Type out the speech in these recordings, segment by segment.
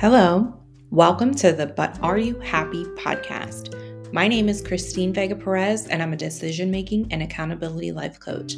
Hello, welcome to the But Are You Happy podcast. My name is Christine Vega Perez, and I'm a decision making and accountability life coach.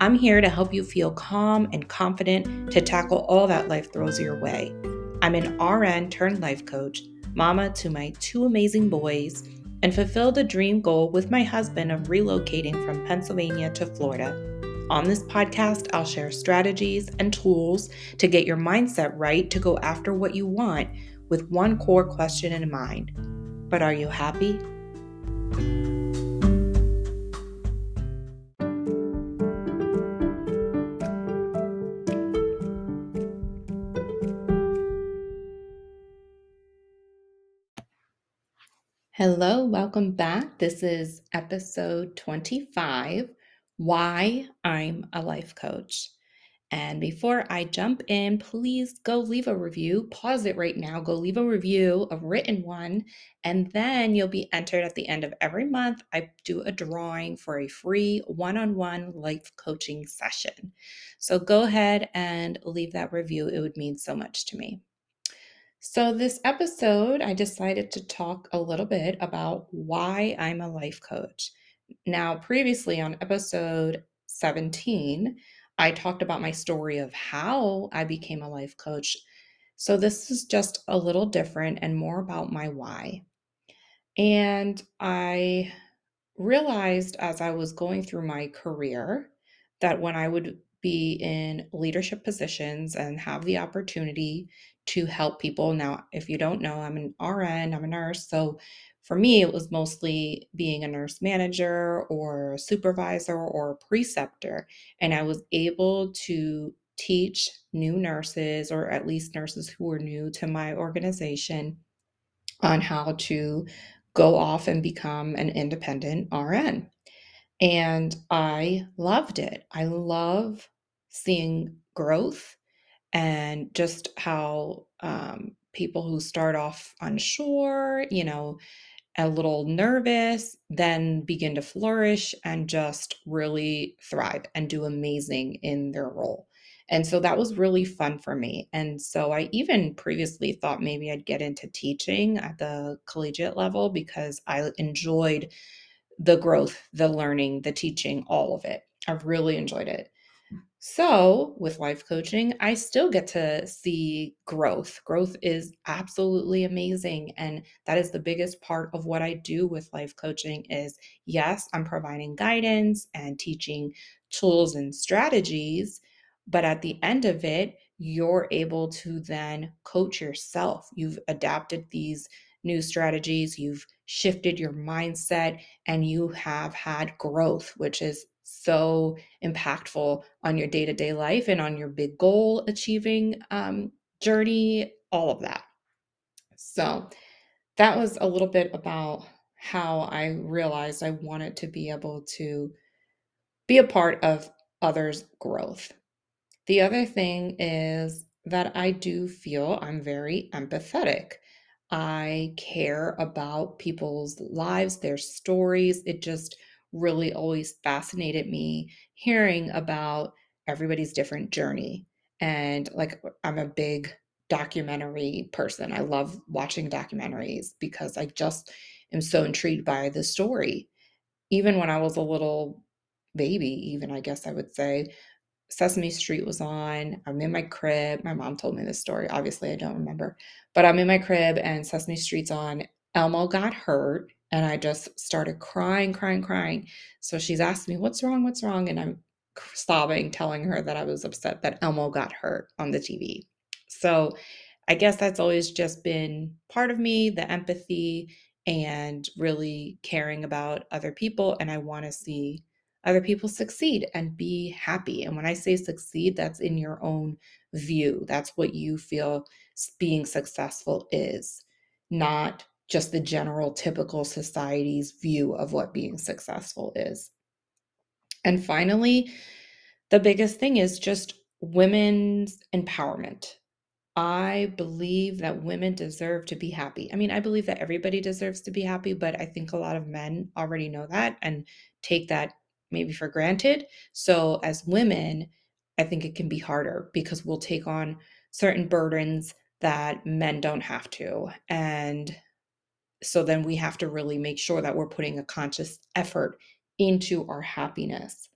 I'm here to help you feel calm and confident to tackle all that life throws your way. I'm an RN turned life coach, mama to my two amazing boys, and fulfilled the dream goal with my husband of relocating from Pennsylvania to Florida. On this podcast, I'll share strategies and tools to get your mindset right to go after what you want with one core question in mind. But are you happy? Hello, welcome back. This is episode 25 why I'm a life coach. And before I jump in, please go leave a review. Pause it right now. Go leave a review, a written one, and then you'll be entered at the end of every month. I do a drawing for a free one on one life coaching session. So go ahead and leave that review. It would mean so much to me. So, this episode, I decided to talk a little bit about why I'm a life coach. Now, previously on episode 17, I talked about my story of how I became a life coach. So, this is just a little different and more about my why. And I realized as I was going through my career that when I would be in leadership positions and have the opportunity to help people. Now, if you don't know, I'm an RN, I'm a nurse. So for me, it was mostly being a nurse manager or supervisor or preceptor. And I was able to teach new nurses, or at least nurses who were new to my organization, on how to go off and become an independent RN. And I loved it. I love seeing growth and just how um, people who start off unsure, you know, a little nervous, then begin to flourish and just really thrive and do amazing in their role. And so that was really fun for me. And so I even previously thought maybe I'd get into teaching at the collegiate level because I enjoyed the growth, the learning, the teaching, all of it. I really enjoyed it. So, with life coaching, I still get to see growth. Growth is absolutely amazing and that is the biggest part of what I do with life coaching is yes, I'm providing guidance and teaching tools and strategies, but at the end of it, you're able to then coach yourself. You've adapted these new strategies, you've shifted your mindset, and you have had growth, which is so impactful on your day to day life and on your big goal achieving um, journey, all of that. So, that was a little bit about how I realized I wanted to be able to be a part of others' growth. The other thing is that I do feel I'm very empathetic. I care about people's lives, their stories. It just really always fascinated me hearing about everybody's different journey. And like, I'm a big documentary person. I love watching documentaries because I just am so intrigued by the story. Even when I was a little baby, even I guess I would say, Sesame Street was on. I'm in my crib. My mom told me this story. Obviously, I don't remember, but I'm in my crib and Sesame Street's on. Elmo got hurt and I just started crying, crying, crying. So she's asked me, What's wrong? What's wrong? And I'm sobbing, telling her that I was upset that Elmo got hurt on the TV. So I guess that's always just been part of me the empathy and really caring about other people. And I want to see other people succeed and be happy. And when I say succeed, that's in your own view. That's what you feel being successful is, not just the general typical society's view of what being successful is. And finally, the biggest thing is just women's empowerment. I believe that women deserve to be happy. I mean, I believe that everybody deserves to be happy, but I think a lot of men already know that and take that maybe for granted. So, as women, I think it can be harder because we'll take on certain burdens that men don't have to. And so then we have to really make sure that we're putting a conscious effort into our happiness.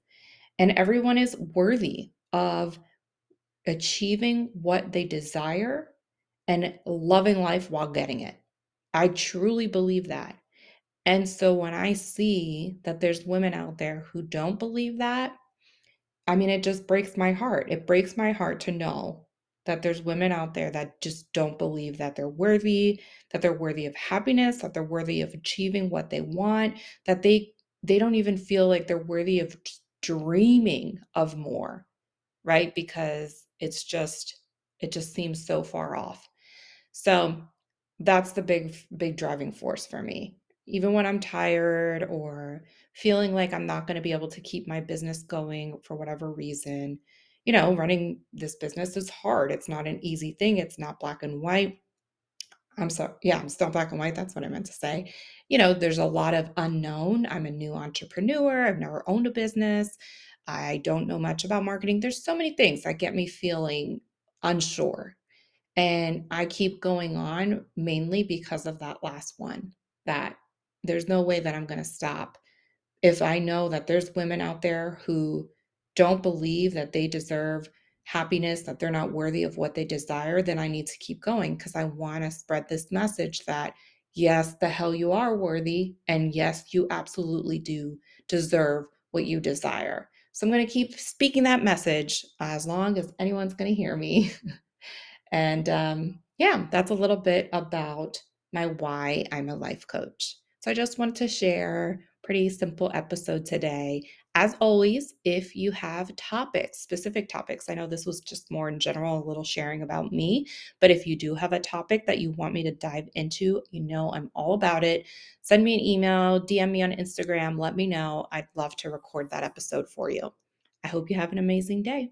And everyone is worthy of achieving what they desire and loving life while getting it. I truly believe that. And so when I see that there's women out there who don't believe that, I mean, it just breaks my heart. It breaks my heart to know that there's women out there that just don't believe that they're worthy, that they're worthy of happiness, that they're worthy of achieving what they want, that they they don't even feel like they're worthy of dreaming of more, right? Because it's just it just seems so far off. So, that's the big big driving force for me. Even when I'm tired or feeling like I'm not going to be able to keep my business going for whatever reason, you know, running this business is hard. It's not an easy thing. It's not black and white. I'm so, yeah, I'm still black and white. That's what I meant to say. You know, there's a lot of unknown. I'm a new entrepreneur. I've never owned a business. I don't know much about marketing. There's so many things that get me feeling unsure. And I keep going on mainly because of that last one that there's no way that I'm going to stop if I know that there's women out there who don't believe that they deserve happiness, that they're not worthy of what they desire, then I need to keep going because I want to spread this message that yes, the hell you are worthy. And yes, you absolutely do deserve what you desire. So I'm going to keep speaking that message as long as anyone's going to hear me. and um, yeah, that's a little bit about my why I'm a life coach. So I just wanted to share pretty simple episode today. As always, if you have topics, specific topics, I know this was just more in general, a little sharing about me, but if you do have a topic that you want me to dive into, you know I'm all about it. Send me an email, DM me on Instagram, let me know. I'd love to record that episode for you. I hope you have an amazing day.